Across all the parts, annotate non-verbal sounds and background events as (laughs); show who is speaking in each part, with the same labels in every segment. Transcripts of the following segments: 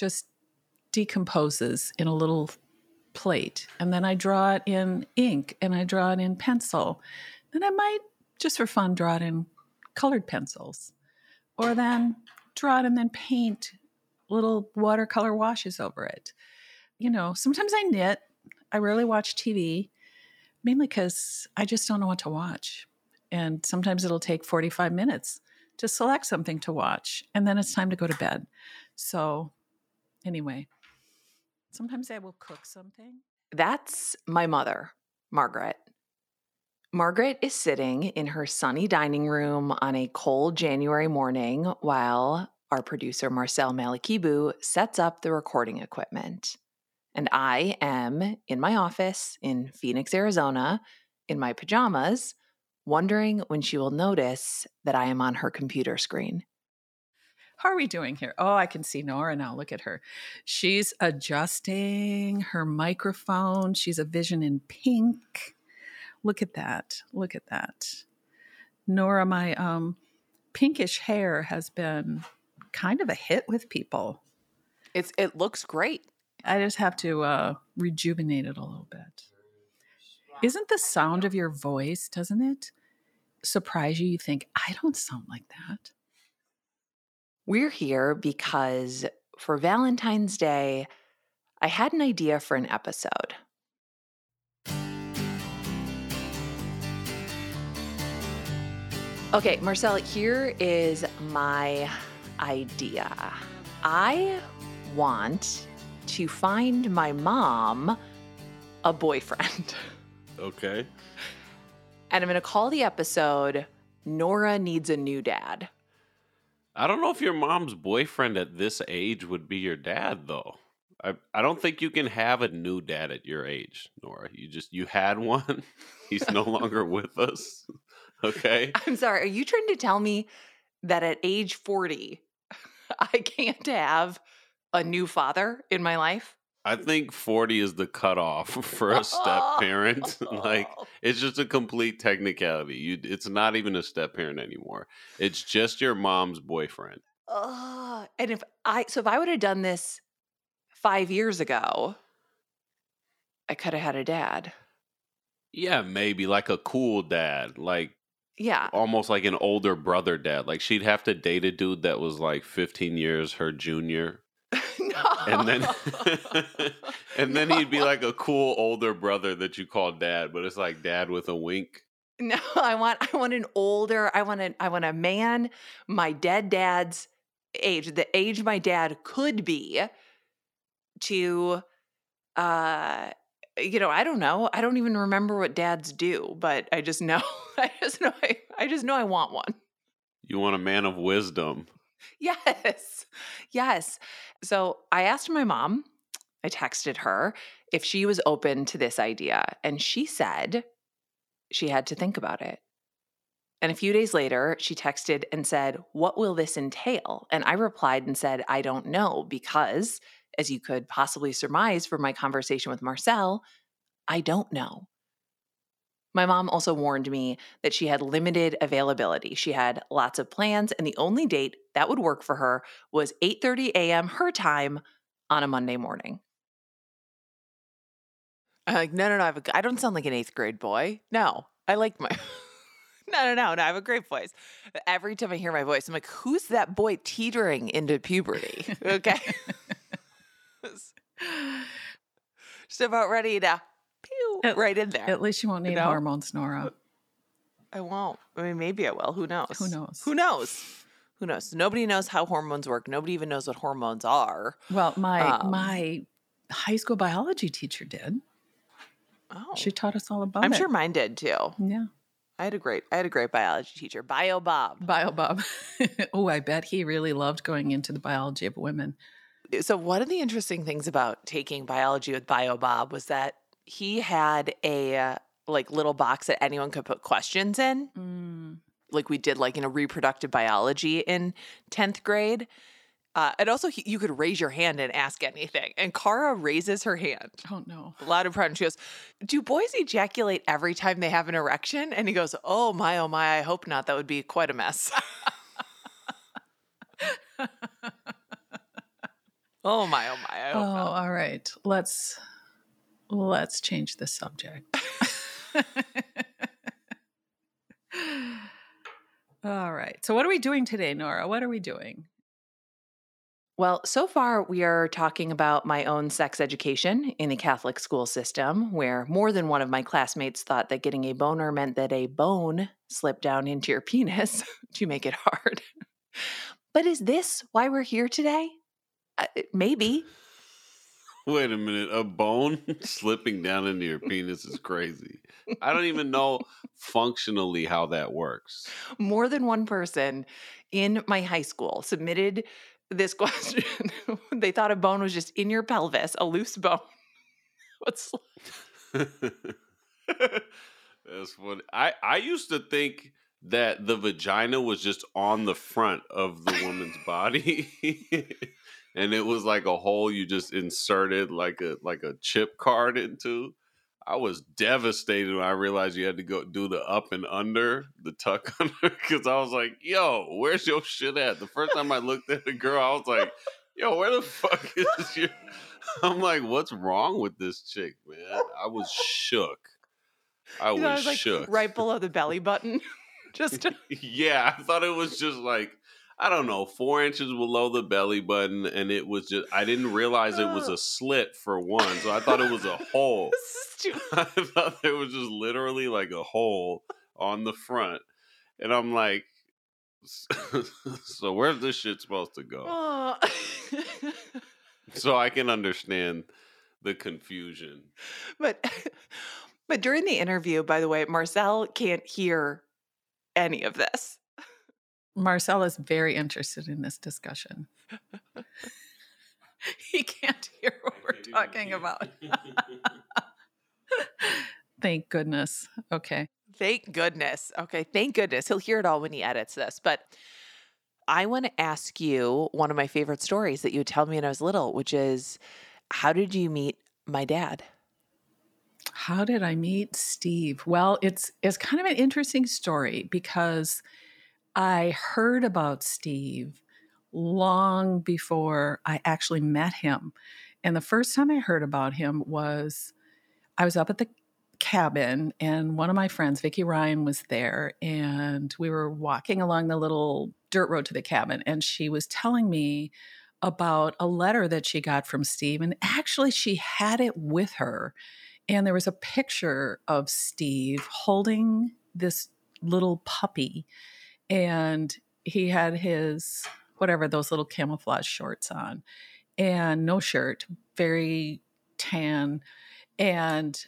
Speaker 1: just decomposes in a little plate. And then I draw it in ink and I draw it in pencil. Then I might, just for fun, draw it in colored pencils. Or then draw it and then paint little watercolor washes over it. You know, sometimes I knit. I rarely watch TV, mainly because I just don't know what to watch. And sometimes it'll take 45 minutes to select something to watch, and then it's time to go to bed. So, anyway, sometimes I will cook something.
Speaker 2: That's my mother, Margaret. Margaret is sitting in her sunny dining room on a cold January morning while our producer, Marcel Malekebu, sets up the recording equipment. And I am in my office in Phoenix, Arizona, in my pajamas, wondering when she will notice that I am on her computer screen.
Speaker 1: How are we doing here? Oh, I can see Nora now. Look at her. She's adjusting her microphone. She's a vision in pink. Look at that. Look at that. Nora, my um, pinkish hair has been kind of a hit with people.
Speaker 2: It's it looks great.
Speaker 1: I just have to uh, rejuvenate it a little bit. Isn't the sound of your voice, doesn't it surprise you? You think, I don't sound like that.
Speaker 2: We're here because for Valentine's Day, I had an idea for an episode. Okay, Marcel, here is my idea. I want to find my mom a boyfriend. (laughs)
Speaker 3: Okay.
Speaker 2: And I'm going to call the episode Nora Needs a New Dad.
Speaker 3: I don't know if your mom's boyfriend at this age would be your dad though. I I don't think you can have a new dad at your age, Nora. You just you had one. (laughs) He's no (laughs) longer with us. (laughs) Okay?
Speaker 2: I'm sorry, are you trying to tell me that at age 40 I can't have a new father in my life?
Speaker 3: I think 40 is the cutoff (laughs) for a step (laughs) parent. (laughs) like oh. it's just a complete technicality. You it's not even a step parent anymore. It's just your mom's boyfriend.
Speaker 2: Ugh. and if I so if I would have done this 5 years ago, I could have had a dad.
Speaker 3: Yeah, maybe like a cool dad, like
Speaker 2: Yeah.
Speaker 3: almost like an older brother dad. Like she'd have to date a dude that was like 15 years her junior.
Speaker 2: No.
Speaker 3: And then (laughs) and then he'd be like a cool older brother that you call dad, but it's like dad with a wink.
Speaker 2: No, I want I want an older, I want a I want a man my dead dad's age, the age my dad could be to uh you know, I don't know. I don't even remember what dads do, but I just know (laughs) I just know I, I just know I want one.
Speaker 3: You want a man of wisdom. (laughs)
Speaker 2: Yes. Yes. So I asked my mom, I texted her if she was open to this idea, and she said she had to think about it. And a few days later, she texted and said, What will this entail? And I replied and said, I don't know, because as you could possibly surmise from my conversation with Marcel, I don't know. My mom also warned me that she had limited availability. She had lots of plans and the only date that would work for her was 8:30 a.m. her time on a Monday morning. I'm like, no, no, no. I, have a, I don't sound like an eighth grade boy. No, I like my. (laughs) no, no, no, no. I have a great voice. Every time I hear my voice, I'm like, who's that boy teetering into puberty? (laughs) Okay. (laughs) Just about ready to
Speaker 1: At-
Speaker 2: right in there.
Speaker 1: At least you won't need
Speaker 2: know?
Speaker 1: hormones, Nora.
Speaker 2: I won't. I mean, maybe I will. Who knows?
Speaker 1: Who knows?
Speaker 2: Who knows? Who knows? Nobody knows how hormones work. Nobody even knows what hormones are.
Speaker 1: Well, my
Speaker 2: Um,
Speaker 1: my high school biology teacher did.
Speaker 2: Oh,
Speaker 1: She taught us all about
Speaker 2: I'm
Speaker 1: it.
Speaker 2: sure mine did too.
Speaker 1: Yeah.
Speaker 2: I had a great, I had a great biology teacher, Bio Bob.
Speaker 1: Bio Bob. (laughs) oh, I bet he really loved going into the biology of women.
Speaker 2: So one of the interesting things about taking biology with Bio Bob was that he had a uh, like little box that anyone could put questions in.
Speaker 1: Mm.
Speaker 2: like we did like in a reproductive biology in 10th grade uh, and also he, you could raise your hand and ask anything and Kara raises her hand
Speaker 1: Oh no.
Speaker 2: loud and proud and she goes do boys ejaculate every time they have an erection and he goes oh my oh my i hope not that would be quite a mess (laughs) (laughs) Oh my, oh my. I
Speaker 1: Oh,
Speaker 2: not.
Speaker 1: all right. Let's let's change the subject. (laughs) all right. So what are we doing today, Nora? What are we doing?
Speaker 2: Well, so far we are talking about my own sex education in the Catholic school system, where more than one of my classmates thought that getting a boner meant that a bone slipped down into your (laughs) penis to make it hard. But is this why we're here today? Uh, maybe.
Speaker 3: Wait a minute. A bone (laughs) slipping down into your penis is crazy. I don't even know functionally how that works.
Speaker 2: More than one person in my high school submitted this (laughs) question. they thought a bone was just in your pelvis, a loose bone. (laughs) What's
Speaker 3: That's funny. I, I used to think that the vagina was just on the front of the woman's body. And it was like a hole you just inserted like a like a chip card into. I was devastated when I realized you had to go do the up and under, the tuck (laughs) under, because I was like, yo, where's your shit at? The first time I looked at the girl, I was like, yo, where the fuck (laughs) is your I'm like, what's wrong with this chick, man? I was shook. I
Speaker 2: You know,
Speaker 3: was
Speaker 2: like
Speaker 3: shook.
Speaker 2: right below the belly button. (laughs) just to-
Speaker 3: yeah, I thought it was just like I don't know, four inches below the belly button, and it was just I didn't realize it was a slit for one, so I thought it was a hole. (laughs) (laughs) I thought there was just literally like a hole on the front, and I'm like, (laughs) so where's this shit supposed to go?
Speaker 2: Oh.
Speaker 3: So I can understand the confusion.
Speaker 2: but but during the interview, by the way, Marcel can't hear any of this.
Speaker 1: Marcel is very interested in this discussion. (laughs) he can't hear what we're talking about. (laughs) Thank goodness. Okay.
Speaker 2: Thank goodness. Okay, thank goodness. He'll hear it all when he edits this. But I want to ask you one of my favorite stories that you would tell me when I was little, which is how did you meet my dad?
Speaker 1: How did I meet Steve? Well, it's it's kind of an interesting story because I heard about Steve long before I actually met him. And the first time I heard about him was I was up at the cabin and one of my friends, Vicki Ryan, was there and we were walking along the little dirt road to the cabin and she was telling me about a letter that she got from Steve and actually she had it with her and there was a picture of Steve holding this little puppy and he had his whatever those little camouflage shorts on and no shirt very tan and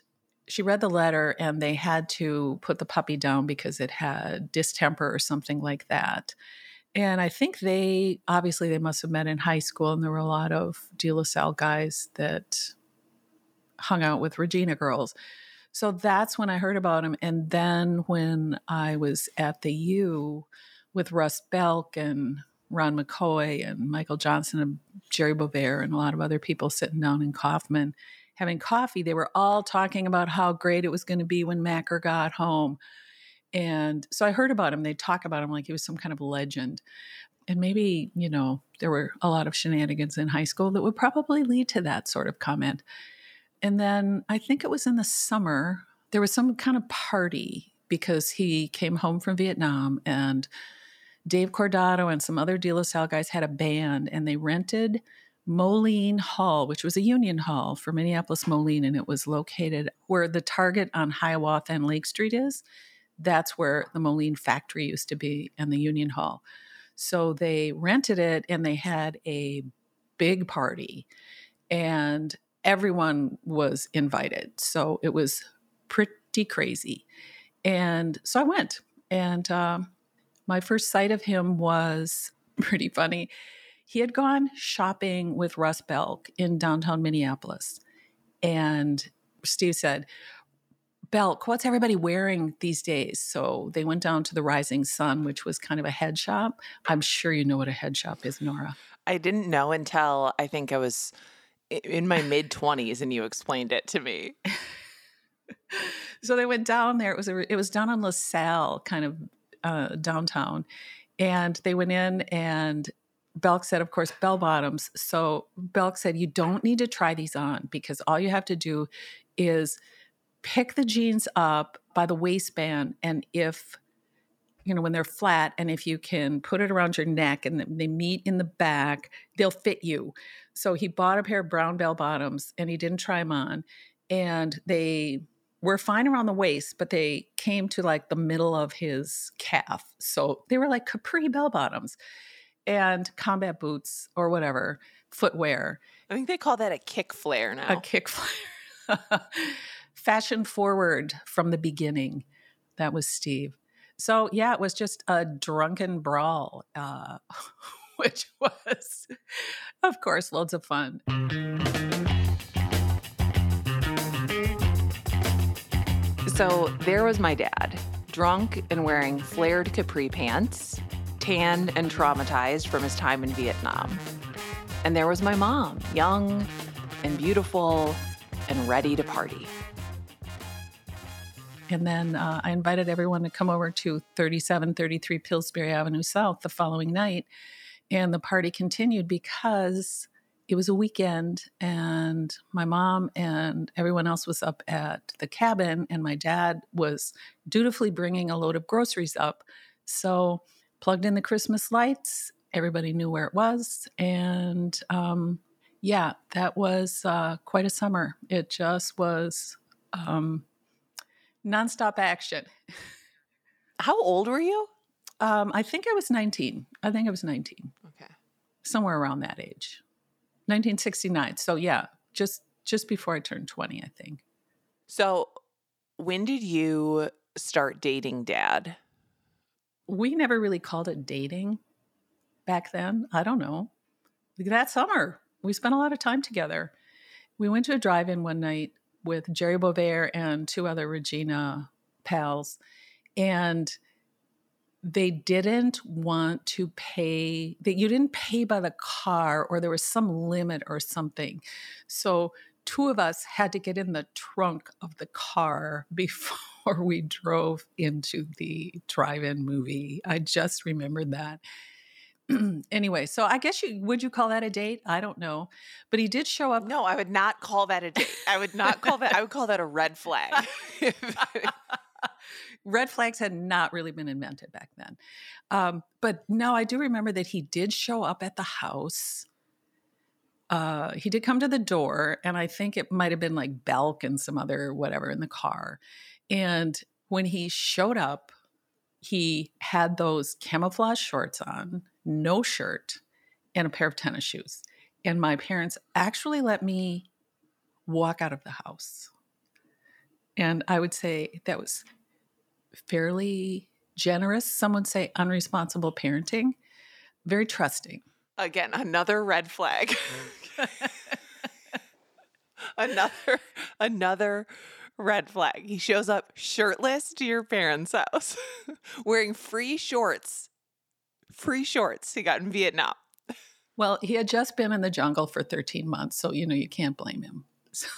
Speaker 1: she read the letter and they had to put the puppy down because it had distemper or something like that and i think they obviously they must have met in high school and there were a lot of de la salle guys that hung out with regina girls so that's when i heard about him and then when i was at the u with russ belk and ron mccoy and michael johnson and jerry bovair and a lot of other people sitting down in coffman having coffee, they were all talking about how great it was going to be when Macker got home. And so I heard about him. They talk about him like he was some kind of legend. And maybe, you know, there were a lot of shenanigans in high school that would probably lead to that sort of comment. And then I think it was in the summer, there was some kind of party because he came home from Vietnam and Dave Cordato and some other De La Salle guys had a band and they rented Moline Hall, which was a union hall for Minneapolis Moline, and it was located where the Target on Hiawatha and Lake Street is. That's where the Moline factory used to be and the union hall. So they rented it and they had a big party, and everyone was invited. So it was pretty crazy. And so I went, and um, my first sight of him was (laughs) pretty funny he had gone shopping with Russ Belk in downtown Minneapolis. And Steve said, Belk, what's everybody wearing these days? So they went down to the Rising Sun, which was kind of a head shop. I'm sure you know what a head shop is, Nora.
Speaker 2: I didn't know until I think I was in my mid 20s and you explained it to me.
Speaker 1: so they went down there. It was a, it was down on LaSalle, kind of uh, downtown, and they went in and Belk said, of course, bell bottoms. So Belk said, you don't need to try these on because all you have to do is pick the jeans up by the waistband. And if, you know, when they're flat, and if you can put it around your neck and they meet in the back, they'll fit you. So he bought a pair of brown bell bottoms and he didn't try them on. And they were fine around the waist, but they came to like the middle of his calf. So they were like capri bell bottoms and combat boots or whatever footwear.
Speaker 2: I think they call that a kick flare now.
Speaker 1: A kick flare. (laughs) Fashion forward from the beginning. That was Steve. So yeah, it was just a drunken brawl, uh, (laughs) (laughs) which was, of course, loads of fun.
Speaker 2: So there was my dad, drunk and wearing flared capri pants, tanned and traumatized from his time in Vietnam. And there was my mom, young and beautiful and ready to party.
Speaker 1: And then uh, I invited everyone to come over to 3733 Pillsbury Avenue South the following night. And the party continued because it was a weekend and my mom and everyone else was up at the cabin and my dad was dutifully bringing a load of groceries up. So plugged in the christmas lights everybody knew where it was and um, yeah that was uh, quite a summer. It just was um, nonstop action.
Speaker 2: How old were you?
Speaker 1: Um, i think i was 19 i think i was 19
Speaker 2: okay
Speaker 1: somewhere around that age 1969. So yeah, just just before I turned 20, I think.
Speaker 2: So, when did you start dating dad?
Speaker 1: We never really called it dating back then. I don't know. That summer, we spent a lot of time together. We went to a drive-in one night with Jerry Bovair and two other Regina pals and they didn't want to pay that you didn't pay by the car or there was some limit or something. So two of us had to get in the trunk of the car (laughs) before we drove into the drive-in movie. I just remembered that. (clears throat) Anyway so i guess you would you call that a date? I don't know. But he did show up
Speaker 2: no i would not call that a date. I would not call that i would call that a red flag (laughs) (laughs)
Speaker 1: red flags had not really been invented back then. Um, but no, I do remember that he did show up at the house. Uh, he did come to the door, and I think it might have been like Belk and some other whatever in the car. And when he showed up, he had those camouflage shorts on, no shirt, and a pair of tennis shoes. And my parents actually let me walk out of the house. And I would say that was fairly generous. Some would say unresponsible parenting, very trusting.
Speaker 2: Again, another red flag. (laughs) another another red flag. He shows up shirtless to your parents' house, (laughs) wearing free shorts. Free shorts he got in Vietnam.
Speaker 1: Well, he had just been in the jungle for 13 months, so you know you can't blame him. (laughs) So.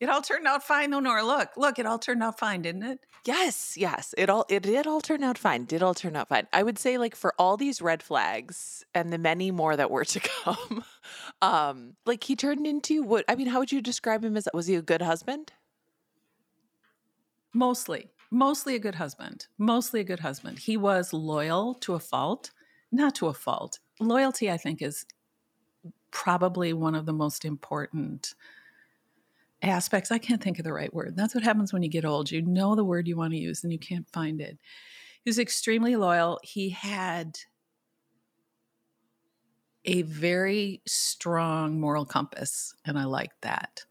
Speaker 1: It all turned out fine though, Nora. Look, look, it all turned out fine, didn't it?
Speaker 2: Yes, yes. It all it did all turn out fine. Did all turn out fine. I would say like for all these red flags and the many more that were to (laughs) come, um, like he turned into what I mean, how would you describe him as was he a good husband?
Speaker 1: Mostly. Mostly a good husband. Mostly a good husband. He was loyal to a fault, not to a fault. Loyalty, I think, is probably one of the most important aspects. I can't think of the right word. That's what happens when you get old. You know the word you want to use and you can't find it. He was extremely loyal. He had a very strong moral compass, and I liked that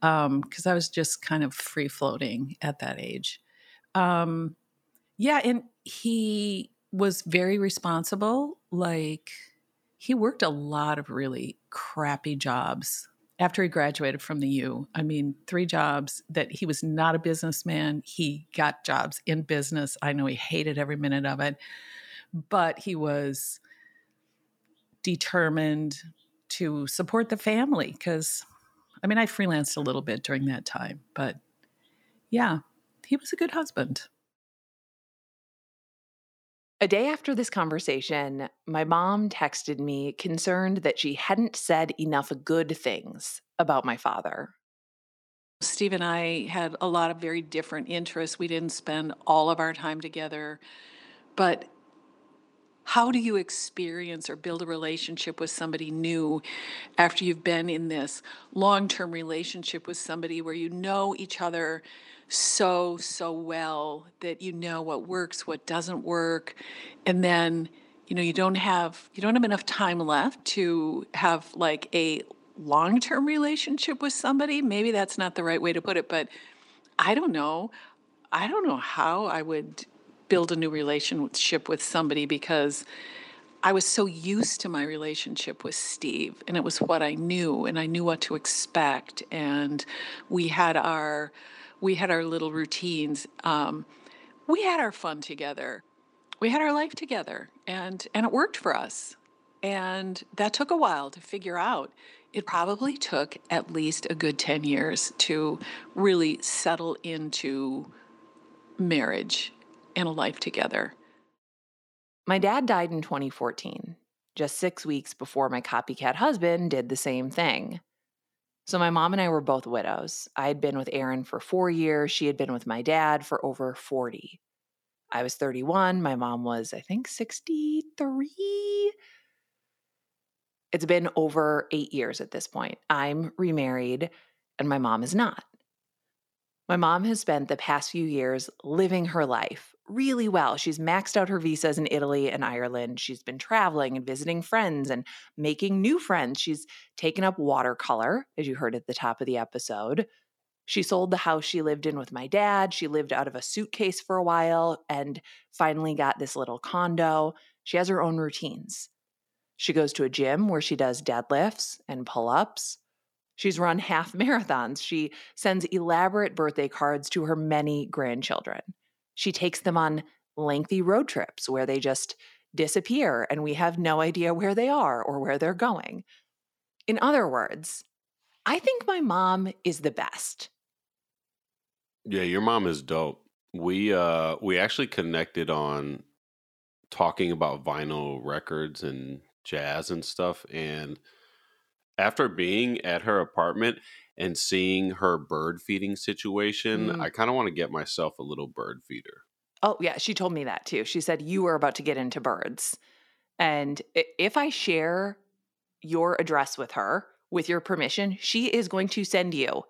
Speaker 1: because um, I was just kind of free floating at that age. Um, yeah, and he was very responsible. Like, he worked a lot of really crappy jobs after he graduated from the U. I mean, three jobs that he was not a businessman. He got jobs in business. I know he hated every minute of it, but he was determined to support the family because, I mean, I freelanced a little bit during that time, but yeah, he was a good husband.
Speaker 2: A day after this conversation, my mom texted me concerned that she hadn't said enough good things about my father.
Speaker 1: Steve and I had a lot of very different interests. We didn't spend all of our time together. But how do you experience or build a relationship with somebody new after you've been in this long term relationship with somebody where you know each other so, so well that you know what works, what doesn't work. And then, you know, you don't have you don't have enough time left to have like a long-term relationship with somebody. Maybe that's not the right way to put it, but I don't know. I don't know how I would build a new relationship with somebody because I was so used to my relationship with Steve and it was what I knew and I knew what to expect and we had our we had our little routines. Um, we had our fun together. We had our life together, and and it worked for us. And that took a while to figure out. It probably took at least a good 10 years to really settle into marriage and a life together.
Speaker 2: My dad died in 2014, just six weeks before my copycat husband did the same thing. So my mom and I were both widows. I had been with Aaron for four years. She had been with my dad for over 40. I was 31. My mom was, I think, 63. It's been over eight years at this point. I'm remarried, and my mom is not. My mom has spent the past few years living her life really well. She's maxed out her visas in Italy and Ireland. She's been traveling and visiting friends and making new friends. She's taken up watercolor, as you heard at the top of the episode. She sold the house she lived in with my dad. She lived out of a suitcase for a while and finally got this little condo. She has her own routines. She goes to a gym where she does deadlifts and pull ups. She's run (laughs) half marathons. She sends elaborate birthday cards to her many grandchildren. She takes them on lengthy road trips where they just disappear and we have no idea where they are or where they're going. In other words, I think my mom is the best.
Speaker 3: Yeah, your mom is dope. We uh we actually connected on talking about vinyl records and jazz and stuff and after being at her apartment and seeing her bird feeding situation, mm. I kind of want to get myself a little bird feeder.
Speaker 2: Oh, yeah. She told me that too. She said, You were about to get into birds. And if I share your address with her, with your permission, she is going to send you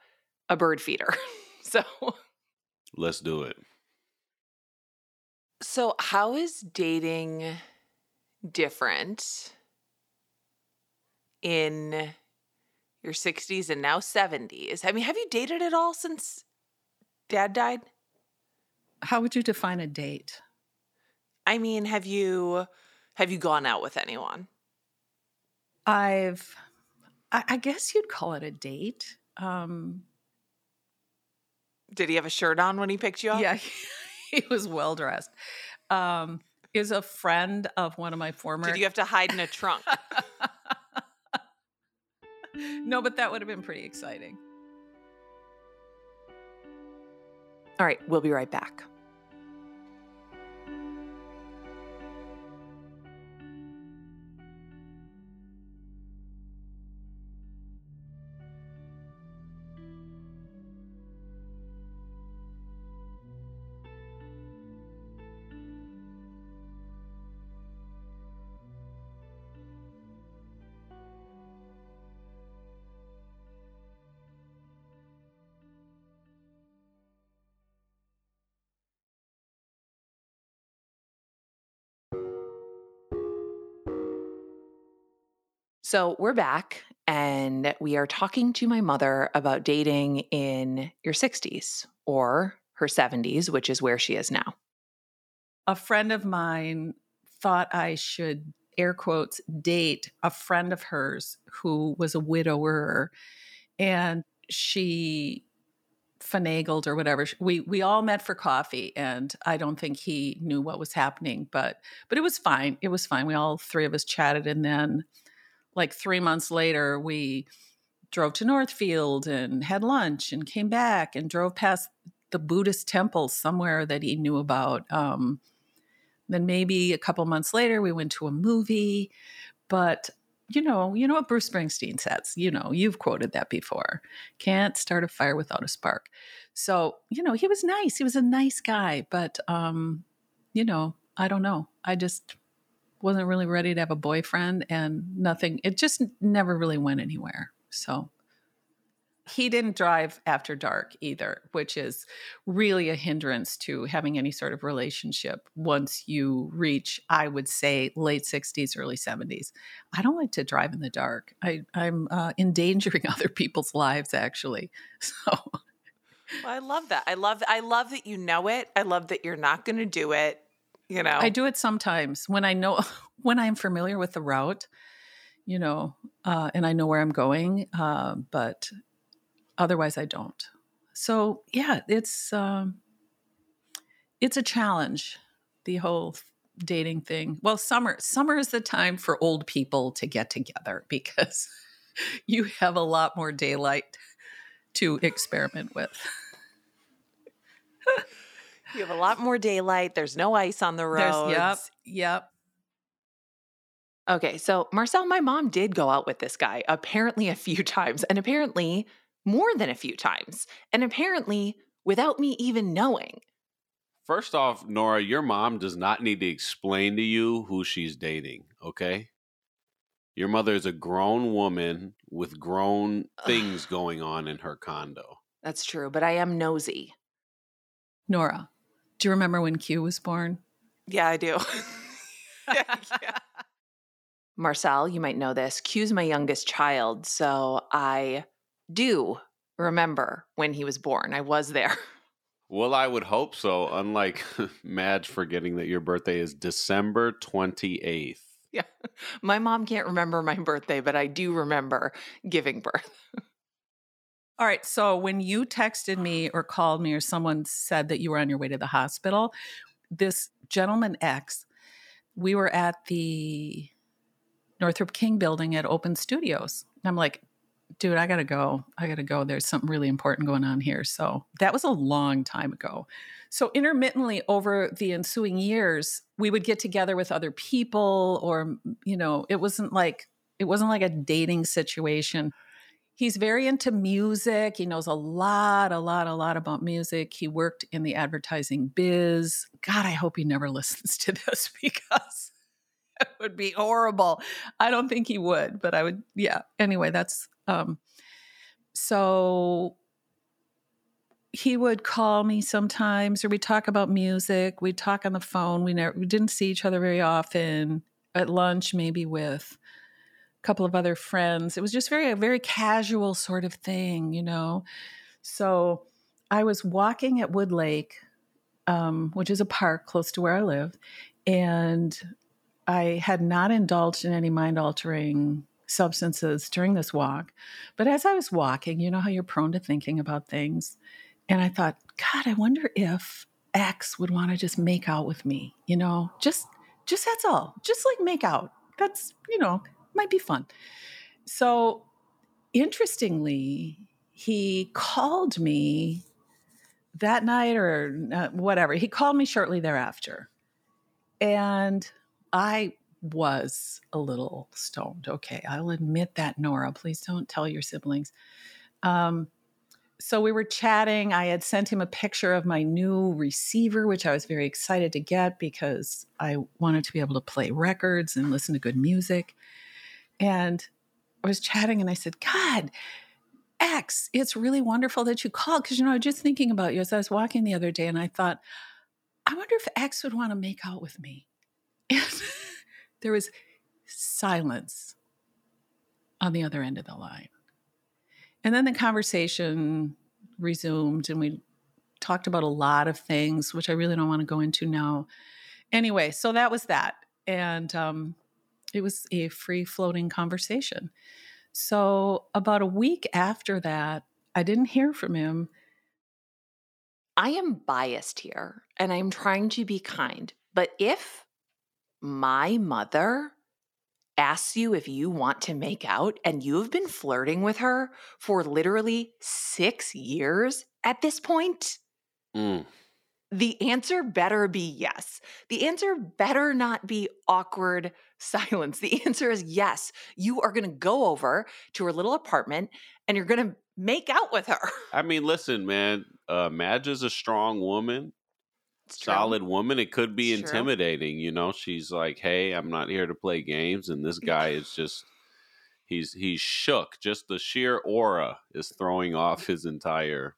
Speaker 2: a bird feeder. (laughs) so
Speaker 3: let's do it.
Speaker 2: So, how is dating different in your 60s and now 70s. I mean, have you dated at all since dad died?
Speaker 1: How would you define a date?
Speaker 2: I mean, have you have you gone out with anyone?
Speaker 1: I've I, I guess you'd call it a date. Um
Speaker 2: Did he have a shirt on when he picked you up?
Speaker 1: Yeah, (laughs) he was well dressed. Um he was a friend of one of my former
Speaker 2: Did you have to hide in a trunk? (laughs)
Speaker 1: no, but that would have been pretty exciting.
Speaker 2: All right, we'll be right back. So we're back and we are talking to my mother about dating in your 60s or her 70s, which is where she is now.
Speaker 1: A friend of mine thought I should, air quotes, date a friend of hers who was a widower. And she finagled or whatever. We we all met for coffee, and I don't think he knew what was happening, but but it was fine. It was fine. We all three of us chatted, and then like three months later, we drove to Northfield and had lunch and came back and drove past the Buddhist temple somewhere that he knew about. Um, Then maybe a couple months later, we went to a movie. But you know, you know what Bruce Springsteen says. You know, you've quoted that before. Can't start a fire without a spark. So, you know, he was nice. He was a nice guy, but um, you know, I don't know. I just wasn't really ready to have a boyfriend and nothing. It just never really went anywhere. So, he didn't drive after dark either, which is really a hindrance to having any sort of relationship once you reach, I would say, late 60s, early 70s. I don't like to drive in the dark. I, am uh, endangering (laughs) other people's lives, actually. (laughs) So.
Speaker 2: Well, I love that. I love I love that you know it. I love that you're not going to do it. You know,
Speaker 1: I do it sometimes when I know (laughs) when I'm familiar with the route, you know, uh, and I know where I'm going. Uh, but Otherwise, I don't. So yeah, it's um, it's a challenge. The whole dating thing. Well, summer summer is the time for old people to get together (laughs) because you have a lot more daylight to experiment with. (laughs)
Speaker 2: you have a lot more daylight. There's no ice on the road.
Speaker 1: Yep. Yep.
Speaker 2: Okay, so Marcel, my mom did go out with this guy apparently a few (laughs) times, and apparently more than a few times, and apparently without me even knowing.
Speaker 3: First off, Nora, your mom does not need to explain to you who she's dating, okay? Your mother is a grown woman with grown things going on in her condo.
Speaker 2: That's true, but I am nosy.
Speaker 1: Nora, do you remember when Q was born?
Speaker 2: Yeah, I do. yeah. (laughs) Marcel, you might know this. Q's my youngest child, so I do remember when he was born. I was there. (laughs)
Speaker 3: Well, I would hope so. Unlike (laughs) Madge forgetting that your birthday is December 28th.
Speaker 2: Yeah. My mom can't remember my birthday, but I do remember giving birth.
Speaker 1: All right. So when you texted me or called me or someone said that you were on your way to the hospital, this gentleman X, we were at the Northrup King building at Open Studios. I'm like, dude, I got to go. I got to go. There's something really important going on here. So that was a long time ago. So intermittently over the ensuing years, we would get together with other people or, you know, it wasn't like, it wasn't like a dating situation. He's very into music. He knows a lot, a lot, a lot about music. He worked in the advertising biz. God, I hope he never (laughs) listens to this (laughs) because it would be horrible. I don't think he would, but I would, yeah. Anyway, that's um, so he would call me sometimes, or we'd talk about music. We'd talk on the phone. We never we didn't see each other very often. At lunch, maybe with couple of other friends. It was just very a very casual sort of thing, you know. So I was walking at Wood Lake, um, which is a park close to where I live, and I had not indulged in any mind altering substances during this walk. But as I was walking, you know how you're prone to thinking about things. And I thought, God, I wonder if X would want to just make out with me, you know, just, just that's all, just like make out. That's, you know, might be fun. So interestingly, he called me that night or uh, whatever. He called me shortly thereafter. And I was a little stoned. Okay, I'll admit that, Nora. Please don't tell your siblings. Um, so we were chatting. I had sent him a picture of my new receiver, which I was very excited to get because I wanted to be able to play records and listen to good music. And I was chatting and I said, God, X, it's really wonderful that you called because, you know, I was just thinking about you as I was walking the other day and I thought, I wonder if X would want to make out with me. (laughs) And there was silence on the other end of the line. And then the conversation resumed, and we talked about a lot of things, which I really don't want to go into now. Anyway, so that was that. And um, it was a free floating conversation. So, about a week after that, I didn't hear from him.
Speaker 2: I am biased here and I'm trying to be kind. But if my mother asks you if you want to make out and you've been flirting with her for literally six years at this point,
Speaker 3: mm.
Speaker 2: The answer better be yes. The answer better not be awkward (laughs) silence. The answer is yes. You are going to go over to her little apartment and you're going to make out with her.
Speaker 3: I mean, listen, man. Uh, Madge is a strong woman, solid woman. It could be
Speaker 2: It's true.
Speaker 3: intimidating. You know, she's like, "Hey, I'm not here to play games," and this guy is (laughs) just. He's he's shook. Just the sheer aura is throwing off his entire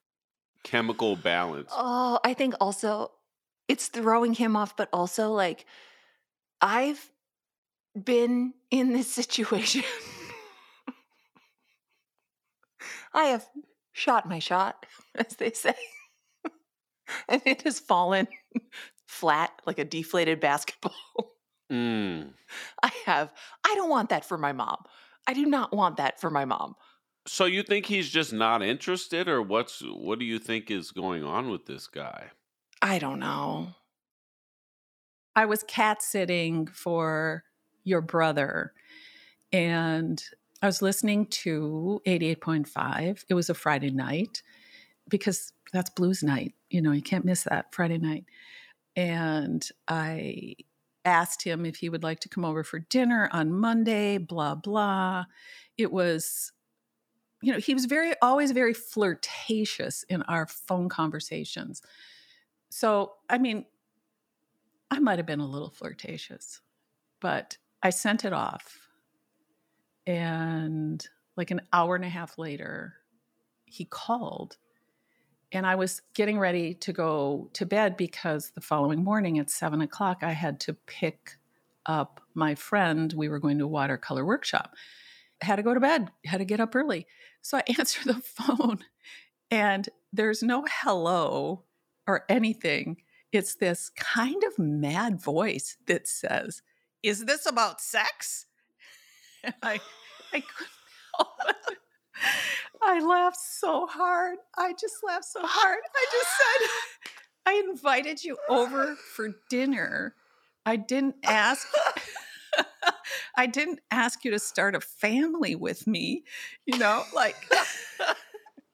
Speaker 3: chemical balance.
Speaker 2: Oh, I think also it's throwing him off, but also like I've been in this situation. (laughs) I have shot my shot, (laughs) as they say, (laughs) and it has fallen flat like a deflated basketball.
Speaker 3: Mm.
Speaker 2: I have. I don't want that for my mom. I do not want that for my mom.
Speaker 3: So you think he's just not interested, or what's what do you think is going on with this guy?
Speaker 2: I don't know.
Speaker 1: I was cat sitting for your brother, and I was listening to 88.5. It was a Friday night because that's blues night. You know, you can't miss that Friday night. And I asked him if he would like to come over for dinner on Monday, blah, blah. It was, you know, he was very, always very flirtatious in our phone conversations. So, I mean, I might have been a little flirtatious, but I sent it off. And like an hour and a half later, he called. And I was getting ready to go to bed because the following morning at seven o'clock, I had to pick up my friend. We were going to a watercolor workshop. Had to go to bed, had to get up early. So I (laughs) answer the phone, and there's no hello or anything it's this kind of mad voice that says, "Is this about sex?" And I, I couldn't. (laughs) I laughed so hard. I just laughed so hard. I just said, (laughs) "I invited you over for dinner. I didn't ask." I didn't ask you to start a family with me, you know, like (laughs)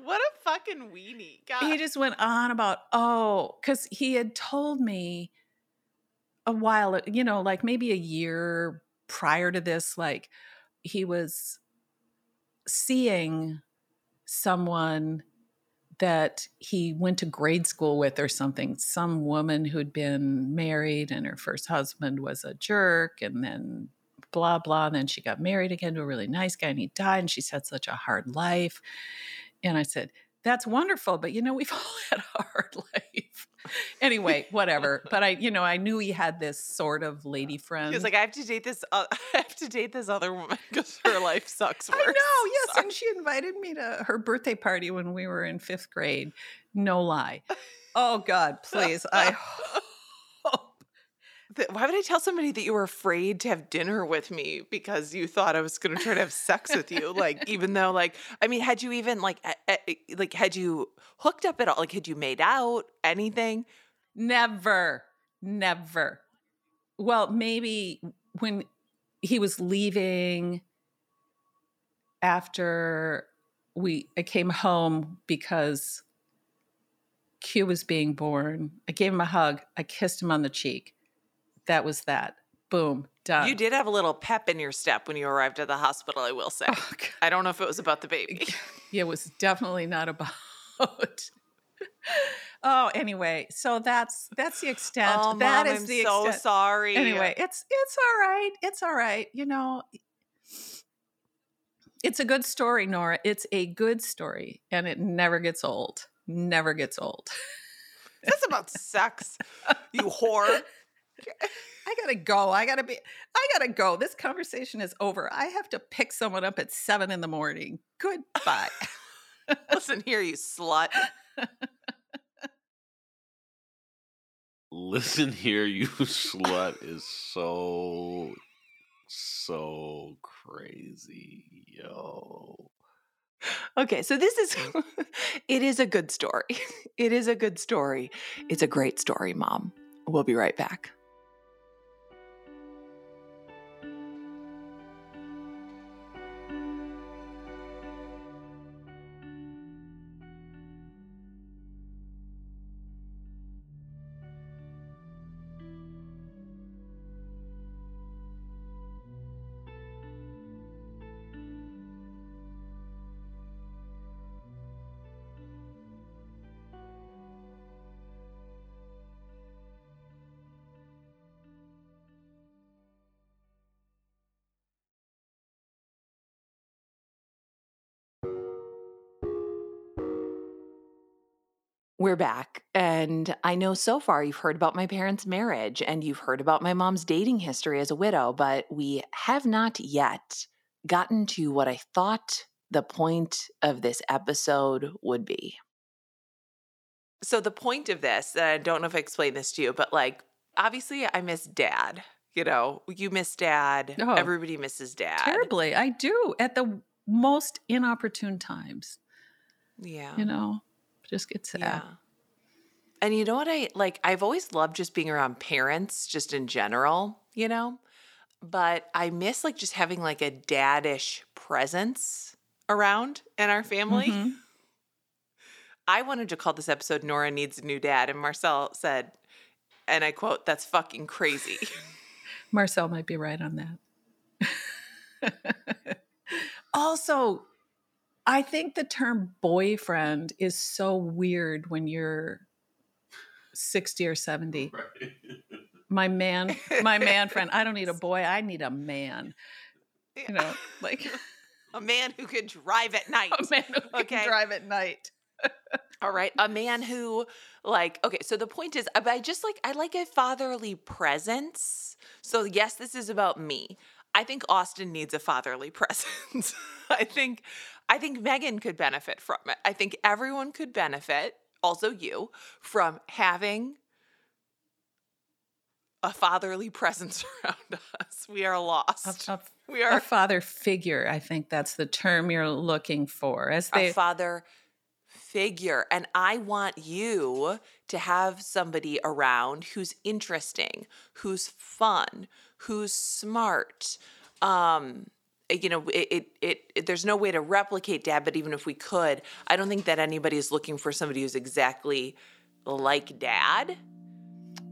Speaker 4: What a fucking weenie. God.
Speaker 1: he just went on about oh because he had told me a while you know like maybe a year prior to this like he was seeing someone that he went to grade school with or something some woman who'd been married and her first husband was a jerk and then blah blah and then she got married again to a really nice guy and he died and she's had such a hard life and I said, that's wonderful, but you know, we've (laughs) all had a hard life. anyway, whatever. But I, you know, I knew he had this sort of lady friend.
Speaker 4: He was like, I have to date this. Uh, (laughs) I have to date this other woman because her life sucks. Worse.
Speaker 1: I know, (laughs) yes.
Speaker 4: Sorry.
Speaker 1: And she invited me to her birthday party when we were in fifth grade. No lie. Oh God, please. I
Speaker 4: Why would I tell somebody that you were afraid to have dinner with me because you thought I was going to try to have sex with you? Like, (laughs) even though, like, I mean, had you even like, like, had you hooked up at all? Like, had you made out? Anything?
Speaker 1: Never, never. Well, maybe when he was leaving after we I came home because Q was being born. I gave him a hug. I kissed him on the cheek. That was that. Boom, done.
Speaker 4: You did have a little pep in your step when you arrived at the hospital. I will say.
Speaker 1: Oh,
Speaker 4: I don't know if it was about the baby. (laughs)
Speaker 1: it was definitely not about (laughs) oh anyway so that's that's the extent
Speaker 4: oh,
Speaker 1: That
Speaker 4: Mom,
Speaker 1: is
Speaker 4: I'm
Speaker 1: the
Speaker 4: so
Speaker 1: extent
Speaker 4: sorry.
Speaker 1: anyway it's it's all right it's all right you know it's a good story nora it's a good story and it never gets old never gets old
Speaker 4: This is about sex, you whore. (laughs)
Speaker 1: i gotta go i gotta be i gotta go this conversation is over i have to pick someone up at seven in the morning goodbye (laughs)
Speaker 4: Listen here, you slut.
Speaker 3: Listen here, you slut is so so crazy, yo.
Speaker 2: Okay, so this is (laughs) it is a good story. (laughs) It is a good story. It's a great story, mom. We'll be right back. We're back. And I know so far you've heard about my parents' marriage and you've heard about my mom's dating history as a widow, but we have not yet gotten to what I thought the point of this episode would be.
Speaker 4: So the point of this, I don't know if I explained this to you, but like obviously I miss dad. You know, you miss dad.
Speaker 1: Oh.
Speaker 4: Everybody misses dad.
Speaker 1: Terribly. I do at the most inopportune times.
Speaker 4: Yeah.
Speaker 1: You know, just get sad.
Speaker 4: Yeah. And you know what I like? I've always loved just being around parents, just in general, you know? But I miss like just having like a daddish presence around in our family.
Speaker 1: Mhm. (laughs)
Speaker 4: I wanted to call this episode Nora Needs a New Dad. And Marcel said, and I quote, that's fucking crazy. (laughs)
Speaker 1: Marcel might be right on that. (laughs) also, I think the term boyfriend is so weird when you're 60 or 70. (laughs)
Speaker 3: Right.
Speaker 1: My man, my man friend, I don't need a (laughs) boy, I need a man. You know, like (laughs)
Speaker 4: a man who can drive at night.
Speaker 1: a man who can
Speaker 4: Okay.
Speaker 1: drive at night.
Speaker 4: All right. A man who, like, okay, so the point is, uh, I just like, I like a fatherly presence. So, yes, this is about me. I think Austin needs a fatherly presence. I think, I think Megan could benefit from it. I think everyone could benefit, also you, from having a fatherly (laughs) presence around us. We are lost.
Speaker 1: A, a-
Speaker 4: we
Speaker 1: a father figure, I think that's the term you're looking for. As
Speaker 4: a father figure. And I want you to have somebody around who's interesting, who's fun, who's smart. Um, you know, it, it, it- there's no way to replicate dad, but even if we could, I don't think that anybody is looking for somebody who's exactly like dad.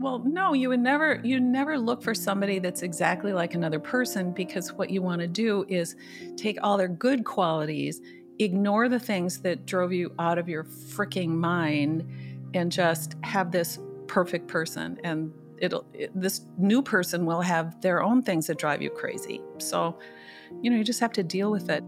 Speaker 1: Well, no, you would never you never look for somebody that's exactly like another person because what you want to do is take all their good qualities, ignore the things that drove you out of your freaking mind and just have this perfect person and it'll it, this new person will have their own things that drive you crazy. So, you know, you just have to deal with it.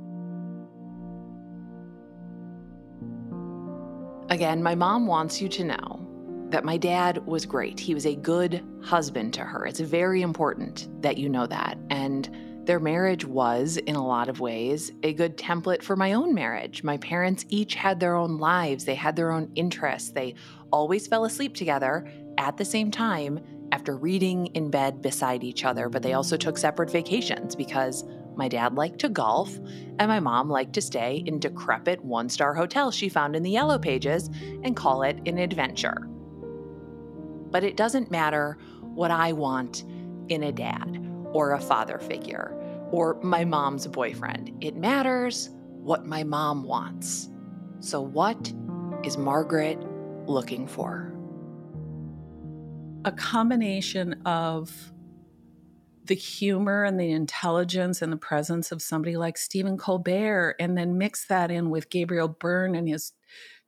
Speaker 2: Again, my mom wants you to know that my dad was great. He was a good husband to her. It's very important that you know that. And their marriage was, in a lot of ways, a good template for my own marriage. My parents each had their own lives, they had their own interests. They always fell asleep together at the same time after reading in bed beside each other, but they also took separate vacations because my dad liked to golf and my mom liked to stay in decrepit one star hotels she found in the yellow pages and call it an adventure. But it doesn't matter what I want in a dad or a father figure or my mom's boyfriend. It matters what my mom wants. So, what is Margaret looking for?
Speaker 1: a combination of the humor and the intelligence and the presence of somebody like Stephen Colbert, and then mix that in with Gabriel Byrne and his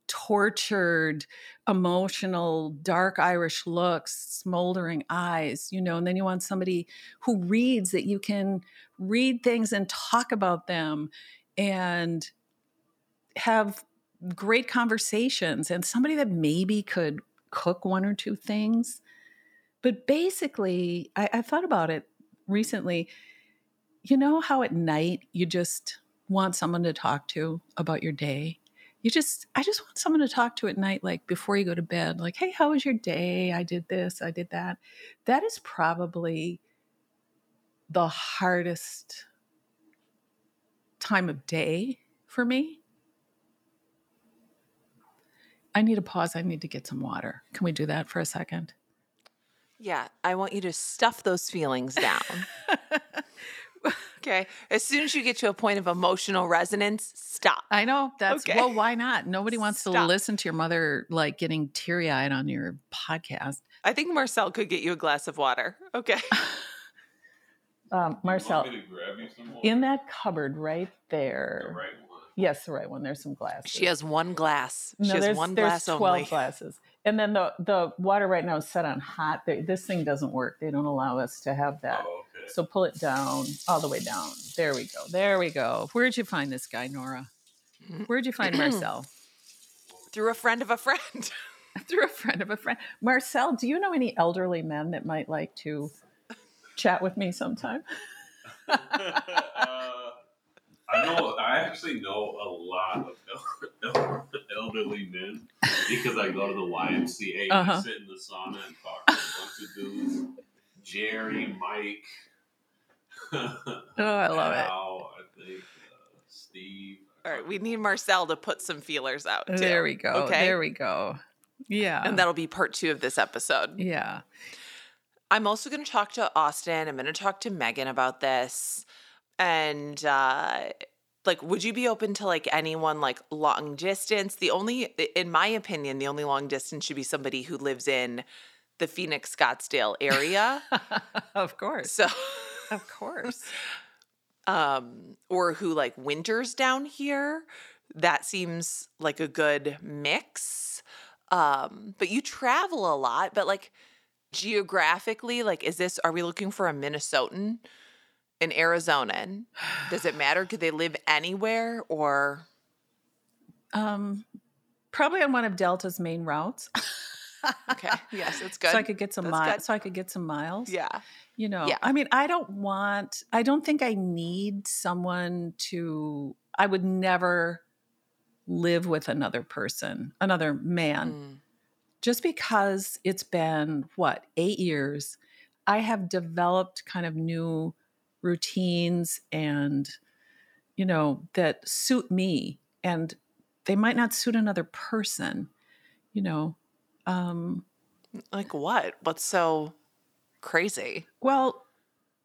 Speaker 1: tortured, emotional, dark Irish looks, smoldering eyes, you know, and then you want somebody who reads that you can read things and talk about them and have great conversations and somebody that maybe could cook one or two things. But basically, I, I thought about it recently. You know how at night you just want someone to talk to about your day? You just, I just want someone to talk to at night, like before you go to bed, like, hey, how was your day? I did this, I did that. That is probably the hardest time of day for me. I need a pause. I need to get some water. Can we do that for a second?
Speaker 4: Yeah, I want you to stuff those feelings down. (laughs) okay. As soon as you get to a point of emotional resonance, stop.
Speaker 1: I know that's
Speaker 4: Okay.
Speaker 1: well. Why not? Nobody wants to listen to your mother like getting teary eyed on your podcast.
Speaker 4: I think Marcel could get you a glass of water. Okay. (laughs)
Speaker 1: Um, Marcel,
Speaker 3: to grab you some more?
Speaker 1: in that cupboard right there.
Speaker 3: right one.
Speaker 1: Yes, the right one. There's some glasses.
Speaker 4: She has one glass.
Speaker 1: no,
Speaker 4: she has
Speaker 1: there's,
Speaker 4: one
Speaker 1: there's
Speaker 4: glass
Speaker 1: 12
Speaker 4: only. (laughs)
Speaker 1: glasses. And then the the water right now is set on hot. They, this thing doesn't work. They don't allow us to have that.
Speaker 3: Oh, okay.
Speaker 1: So pull it down, all the way down. There we go. There we go. Where'd you find this guy, Nora? Where'd you find Marcel? (clears throat)
Speaker 4: Through a friend of a friend. (laughs)
Speaker 1: through a friend of a friend. Marcel, do you know any elderly men that might like to chat with me sometime? (laughs)
Speaker 3: uh, I know. I actually know a lot of (laughs) elderly men because I go to the YMCA and
Speaker 1: Uh-huh.
Speaker 3: sit in the sauna and talk to a bunch of dudes. Jerry, Mike. (laughs)
Speaker 1: Oh, I love it.
Speaker 3: Al, I think uh, Steve.
Speaker 2: All right, we need Marcel to put some feelers out. Too.
Speaker 1: There we go.
Speaker 2: Okay.
Speaker 1: There we go. Yeah.
Speaker 2: and that'll be part two of this episode.
Speaker 1: yeah.
Speaker 2: I'm also going to talk to Austin. I'm going to talk to Megan about this. And uh like would you be open to like anyone like long distance? The only in my opinion, the only long distance should be somebody who lives in the Phoenix Scottsdale area. (laughs)
Speaker 1: of course.
Speaker 2: so
Speaker 1: Of course. (laughs)
Speaker 2: um or who like winters down here. That seems like a good mix. Um but you travel a lot, but like geographically, like is this are we looking for a Minnesotan? An Arizonan? Does it matter? Could they live anywhere or
Speaker 1: Um, probably on one of Delta's main routes.
Speaker 2: okay? (laughs) Yes, it's good.
Speaker 1: So I could get some miles. So I could get some miles.
Speaker 2: yeah.
Speaker 1: You know,
Speaker 2: Yeah.
Speaker 1: I mean, I don't want, I don't think I need someone to, I would never live with another person, another man,
Speaker 2: Mm.
Speaker 1: just because it's been what, eight years. I have developed kind of new routines and, you know, that suit me and they might not suit another person, you know. Um,
Speaker 2: Like what? What's so crazy?
Speaker 1: Well,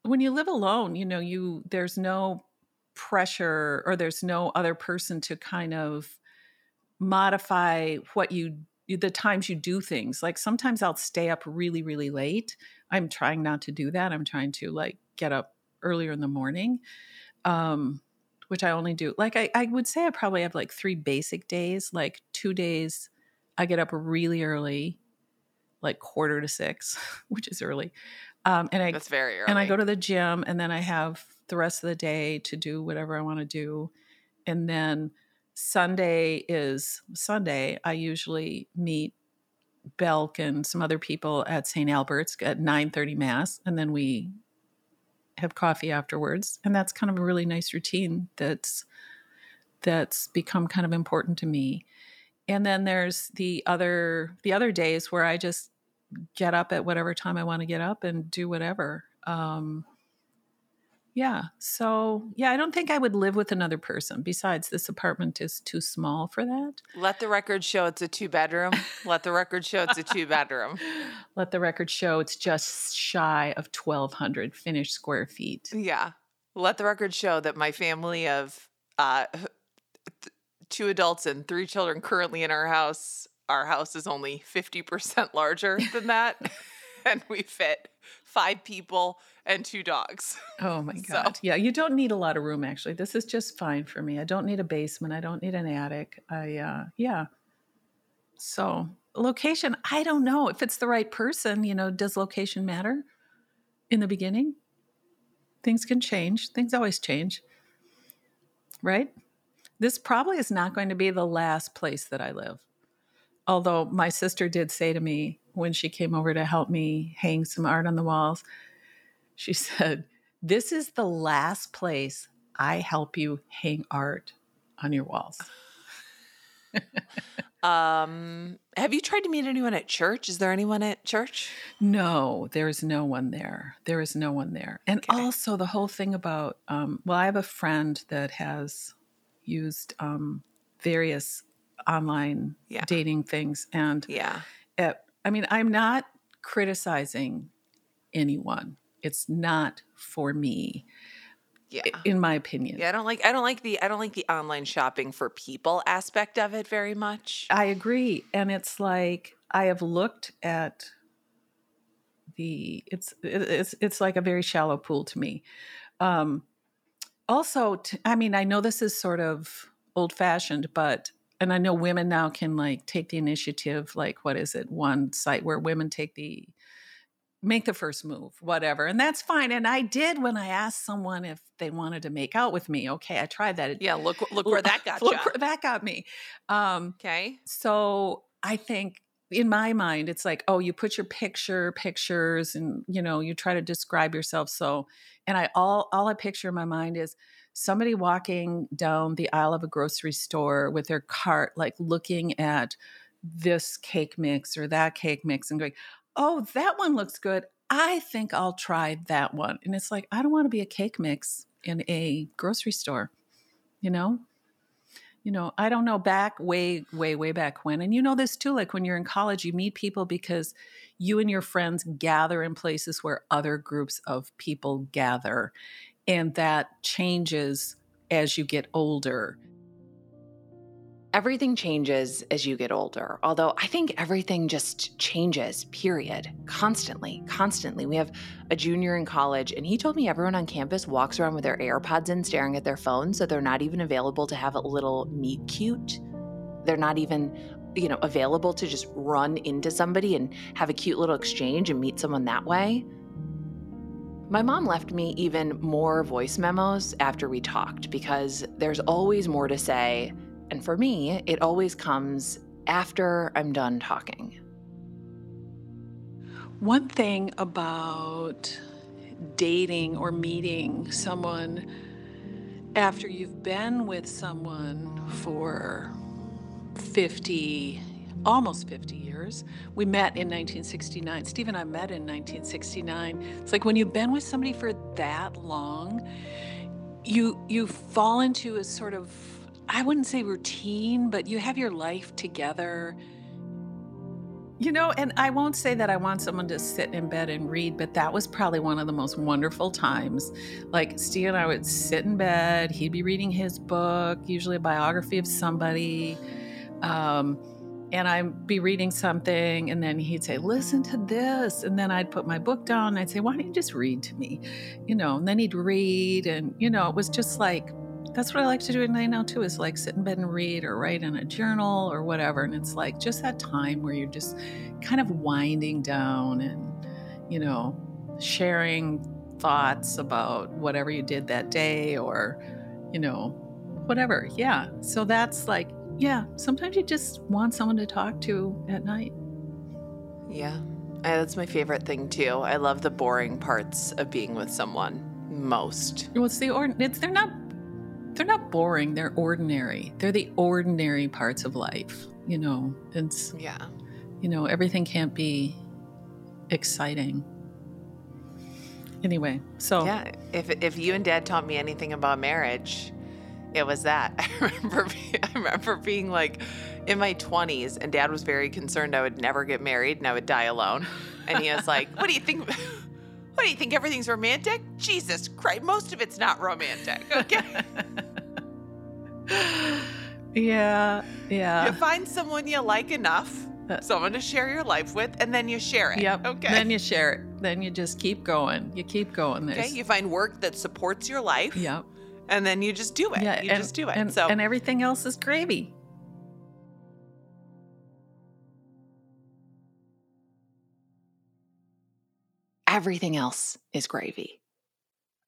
Speaker 1: when you live alone, you know, you there's no pressure or there's no other person to kind of modify what you the times you do things. Like sometimes I'll stay up really really late. I'm trying not to do that. I'm trying to like get up earlier in the morning. Um which I only do. Like I I would say I probably have like 3 basic days, like 2 days I get up really early like quarter to 6, (laughs) which is early. Um, and I
Speaker 2: That's very early.
Speaker 1: and I go to the gym, and then I have the rest of the day to do whatever I want to do, and then Sunday is Sunday. I usually meet Belk and some other people at St. Albert's at nine thirty mass, and then we have coffee afterwards, and that's kind of a really nice routine. That's that's become kind of important to me. And then there's the other the other days where I just get up at whatever time I want to get up and do whatever. Um, yeah. So yeah, I don't think I would live with another person. Besides, this apartment is too small for that.
Speaker 2: Let the record show it's a two bedroom. Let the record show it's a two bedroom. (laughs)
Speaker 1: Let the record show it's just shy of twelve hundred finished square feet.
Speaker 2: Yeah. Let the record show that my family of uh, th- two adults and three children currently in our house, our house is only 50% larger than that. (laughs) (laughs) and we fit five people and two dogs. (laughs)
Speaker 1: Oh my
Speaker 2: So-
Speaker 1: god. Yeah, you don't need a lot of room actually. This is just fine for me. I don't need a basement. I don't need an attic. I uh yeah. So, location, I don't know if it's the right person, you know, does location matter in the beginning? Things can change. Things always change. Right? This probably is not going to be the last place that I live. Although my sister did say to me when she came over to help me hang some art on the walls, she (laughs) said, This is the last place I help you hang art on your walls. (laughs)
Speaker 2: Um, have you tried to meet anyone at church? Is there anyone at church?
Speaker 1: No, there is no one there. There is no one there. And
Speaker 2: Okay.
Speaker 1: also the whole thing about, um, well, I have a friend that has used um, various online
Speaker 2: Yeah.
Speaker 1: dating things. And
Speaker 2: Yeah.
Speaker 1: I mean, I'm not criticizing anyone. It's not for me,
Speaker 2: Yeah.
Speaker 1: in my opinion.
Speaker 2: Yeah, I don't like I don't like the I don't like the online shopping for people aspect of it very much.
Speaker 1: I agree. And it's like I have looked at the it's it's it's like a very shallow pool to me. Um also t- I mean I know this is sort of old fashioned but and I know women now can like take the initiative like what is it one site where women take the make the first move whatever and that's fine and I did when I asked someone if they wanted to make out with me okay I tried that
Speaker 2: Yeah, look look where that (laughs) got
Speaker 1: look
Speaker 2: you.
Speaker 1: where that got me um
Speaker 2: Okay.
Speaker 1: so I think in my mind, it's like, oh, you put your picture, pictures, and you know, you try to describe yourself. So, and I all all I picture in my mind is somebody walking down the aisle of a grocery store with their cart, like looking at this cake mix or that cake mix and going, oh, that one looks good. I think I'll try that one. And it's like, I don't want to be a cake mix in a grocery store, you know? You know, I don't know back way, way, way back when. And you know this too, like when you're in college, you meet people because you and your friends gather in places where other groups of people gather. And that changes as you get older
Speaker 2: Everything changes as you get older, although I think everything just changes, period, constantly, constantly. We have a junior in college, and he told me everyone on campus walks around with their AirPods in, staring at their phones, so they're not even available to have a little meet cute. They're not even, you know, available to just run into somebody and have a cute little exchange and meet someone that way. My mom left me even more voice memos after we talked because there's always more to say and for me, it always comes after I'm done talking.
Speaker 1: One thing about dating or meeting someone after you've been with someone for 50, almost 50 years. We met in 1969. Steve and I met in 1969. It's like when you've been with somebody for that long, you you fall into a sort of I wouldn't say routine, but you have your life together. You know, and I won't say that I want someone to sit in bed and read, but that was probably one of the most wonderful times. Like, Steve and I would sit in bed, he'd be reading his book, usually a biography of somebody. Um, and I'd be reading something, and then he'd say, Listen to this. And then I'd put my book down, and I'd say, Why don't you just read to me? You know, and then he'd read, and, you know, it was just like that's what I like to do at night now too is like sit in bed and read or write in a journal or whatever. And it's like just that time where you're just kind of winding down and, you know, sharing thoughts about whatever you did that day or, you know, whatever. Yeah. So that's like, yeah, sometimes you just want someone to talk to at night.
Speaker 4: Yeah. That's my favorite thing too. I love the boring parts of being with someone most.
Speaker 1: Well, it's the or it's they're not they're not boring they're ordinary. They're the ordinary parts of life you know? It's
Speaker 4: yeah.
Speaker 1: you know everything can't be exciting. Anyway so
Speaker 4: yeah if, if you and dad taught me anything about marriage it was that. (laughs) I remember i remember being like in my 20s and dad was very concerned i would never get married and i would die alone. And he was like what do you think what do you think everything's romantic? Jesus christ most of it's not romantic. Okay (laughs) (laughs)
Speaker 1: yeah, yeah.
Speaker 4: You find someone you like enough, uh, someone to share your life with, and then you share it.
Speaker 1: Yep.
Speaker 4: Okay.
Speaker 1: Then you share it. Then you just keep going. You keep going. There's,
Speaker 4: okay. You find work that supports your life.
Speaker 1: Yep.
Speaker 4: And then you just do it. Yeah, you and, just do it.
Speaker 1: And,
Speaker 4: so
Speaker 1: and everything else is gravy.
Speaker 2: Everything else is gravy.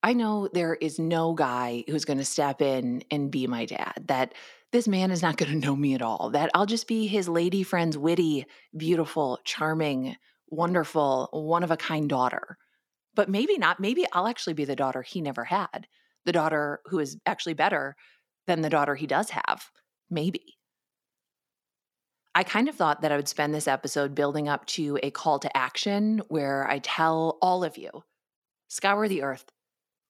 Speaker 2: I know there is no guy who's going to step in and be my dad, that this man is not going (laughs) to know me at all, that I'll just be his lady friend's witty, beautiful, charming, wonderful, one of a kind daughter. But maybe not. Maybe I'll actually be the daughter he never had, the daughter who is actually better than the daughter he does have. Maybe. I kind of thought that I would spend this episode building up to a call to action where I tell all of you scour the earth,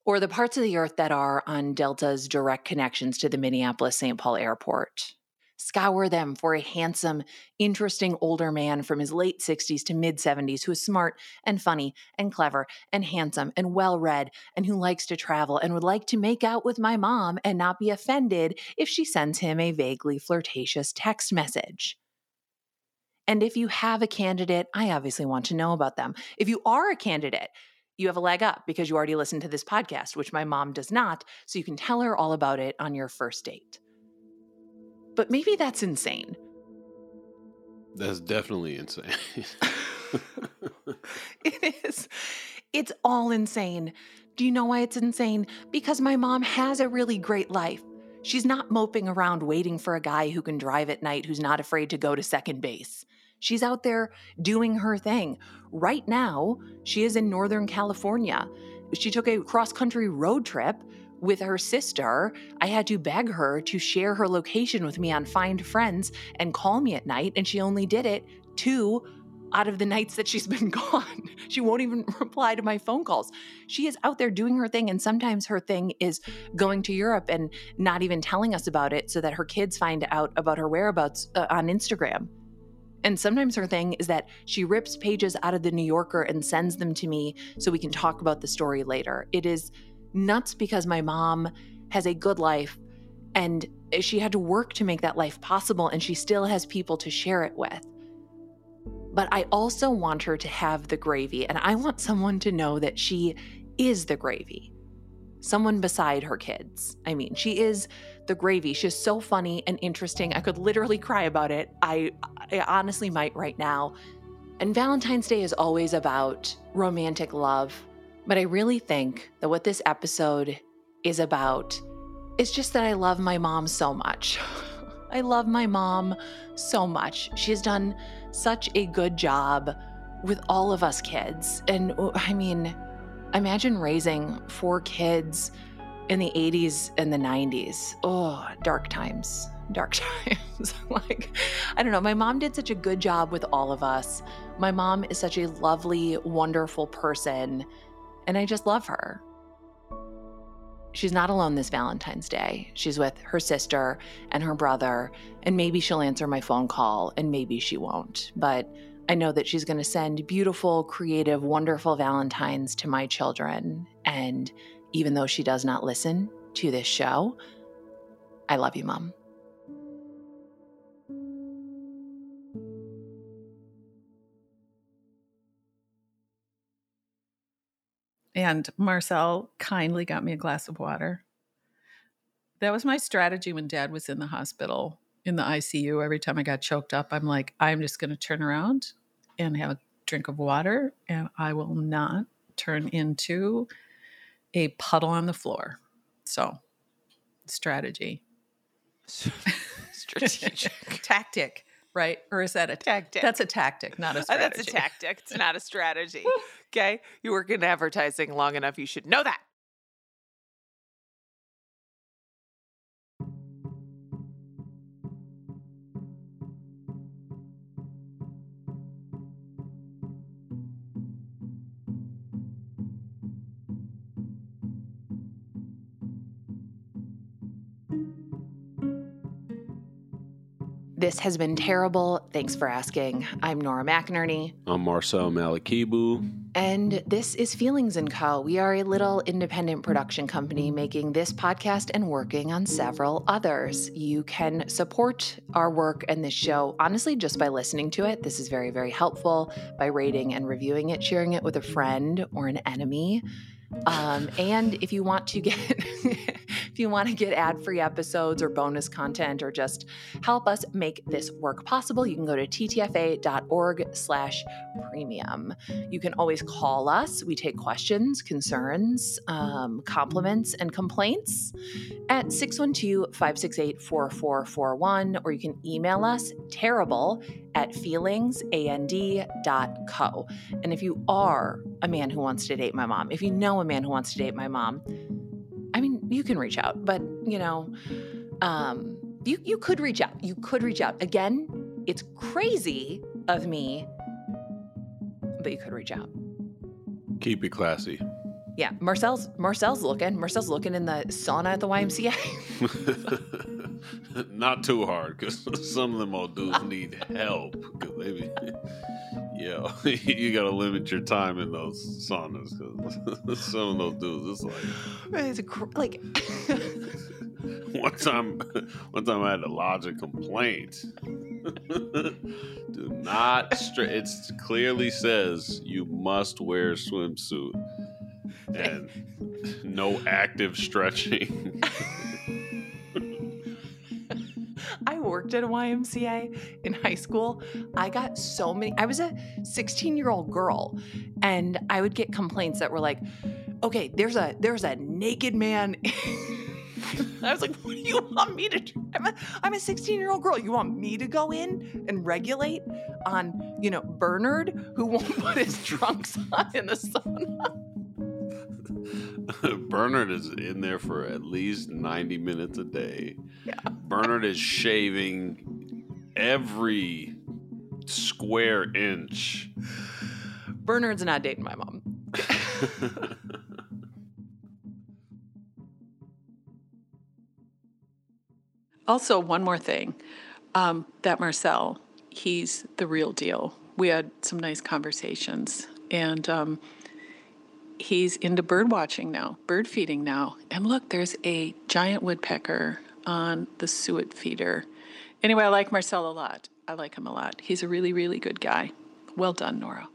Speaker 2: or the parts of the earth that are on Delta's direct connections to the Minneapolis St. Paul airport. Scour them for a handsome, interesting older man from his late 60s to mid 70s who is smart and funny and clever and handsome and well read and who likes to travel and would like to make out with my mom and not be offended if she sends him a vaguely flirtatious text message. And if you have a candidate, I obviously want to know about them. If you are a candidate, you have a leg up because you already listened to this podcast, which my mom does not. So you can tell her all about it on your first date. But maybe that's insane.
Speaker 3: That's definitely insane. (laughs) (laughs)
Speaker 2: it is. It's all insane. Do you know why it's insane? Because my mom has a really great life. She's not moping around waiting for a guy who can drive at night who's not afraid to go to second base. She's out there doing her thing. Right now, she is in Northern California. She took a cross country road trip with her sister. I had to beg her to share her location with me on Find Friends and call me at night, and she only did it two out of the nights that she's (laughs) been gone. She won't even (laughs) reply to my phone calls. She is out there doing her thing, and sometimes her thing is going to Europe and not even telling us about it so that her kids find out about her whereabouts uh, on Instagram. And sometimes her thing is that she rips pages out of the New Yorker and sends them to me so we can talk about the story later. It is nuts because my mom has a good life and she had to work to make that life possible, and she still has people to share it with. But I also want her to have the gravy, and I want someone to know that she is the gravy. Someone beside her kids. I mean, she is the gravy. She's so funny and interesting. I could literally cry about it. I, I honestly might right now. And Valentine's Day is always about romantic love. But I really think that what this episode is about is just that I love my mom so much. (laughs) I love my mom so much. She has done such a good job with all of us kids. And oh, I mean, imagine raising four kids in the 80s and the 90s. Oh, dark times. Dark (laughs) times. like, I don't know. My mom did such a good job with all of us. My mom is such a lovely, wonderful person, and I just love her. She's not alone this Valentine's Day. She's with her sister and her brother, and maybe she'll answer my phone call, and maybe she won't. But I know that she's going to send beautiful, creative, wonderful Valentines to my children. And even though she does not listen to this show, I love you, Mom.
Speaker 1: And Marcel kindly got me a glass of water. That was my strategy when dad was in the hospital, in the ICU. Every time I got choked up, I'm like, I'm just going to turn around and have a drink of water, and I will not turn into a puddle on the floor. So, strategy. (laughs)
Speaker 4: Strategic. (laughs)
Speaker 1: Tactic, right? Or is that a
Speaker 4: Tactic.
Speaker 1: That's a tactic, not a strategy. (laughs)
Speaker 4: That's a tactic. It's not a strategy. okay. You work in advertising long enough, you should know that.
Speaker 2: This has been terrible. Thanks for asking. I'm Nora McInerny.
Speaker 3: I'm Marcel Malekebu.
Speaker 2: And this is Feelings & Co. We are a little independent production company making this podcast and working on several others. You can support our work and this show, honestly, just by listening to it. This is very, very helpful by rating and reviewing it, sharing it with a friend or an enemy. Um, and if you want to get (laughs) if you want to get ad-free episodes or bonus content or just help us make this work possible, you can go to ttfa.org slash premium. You can always call us. We take questions, concerns, um, compliments, and complaints at 612-568-4441, or you can email us terrible at feelingsand.co. And if you are a man who wants to date my mom, if you know a man who wants to date my mom, you can reach out, but you know, um, you you could reach out. You could reach out. Again, it's crazy of me, but you could reach out.
Speaker 3: Keep it classy.
Speaker 2: Yeah, Marcel's Marcel's looking. Marcel's looking in the sauna at the YMCA. (laughs)
Speaker 3: Not too hard, because (laughs) some of them old dudes need help. Because they be, yeah, (laughs) (laughs) you gotta limit your time in those saunas. Because (laughs) some of those dudes, it's like
Speaker 2: it's a cr- like
Speaker 3: one time, one time I had to lodge a complaint. Do not stretch. It clearly says you must wear a swimsuit and no active stretching.
Speaker 2: Worked at a YMCA in high school. I got so many. I was a 16 year old girl, and I would get complaints that were like, "Okay, there's a there's a naked man." (laughs) I was like, what do you want me to do? I'm a, I'm a 16 year old girl. You want me to go in and regulate on, you know, Bernard, who won't (laughs) put his trunks on in the sauna? (laughs)
Speaker 3: Bernard is in there for at least 90 minutes a day.
Speaker 2: Yeah.
Speaker 3: Bernard is shaving every square inch.
Speaker 2: Bernard's not dating my mom. (laughs)
Speaker 1: Also, one more thing um, that Marcel, he's the real deal. We had some nice conversations, and um, he's into bird watching now, bird feeding now. And look, there's a giant woodpecker on the suet feeder. Anyway, I like Marcel a lot. I like him a lot. He's a really, really good guy. Well done, Nora.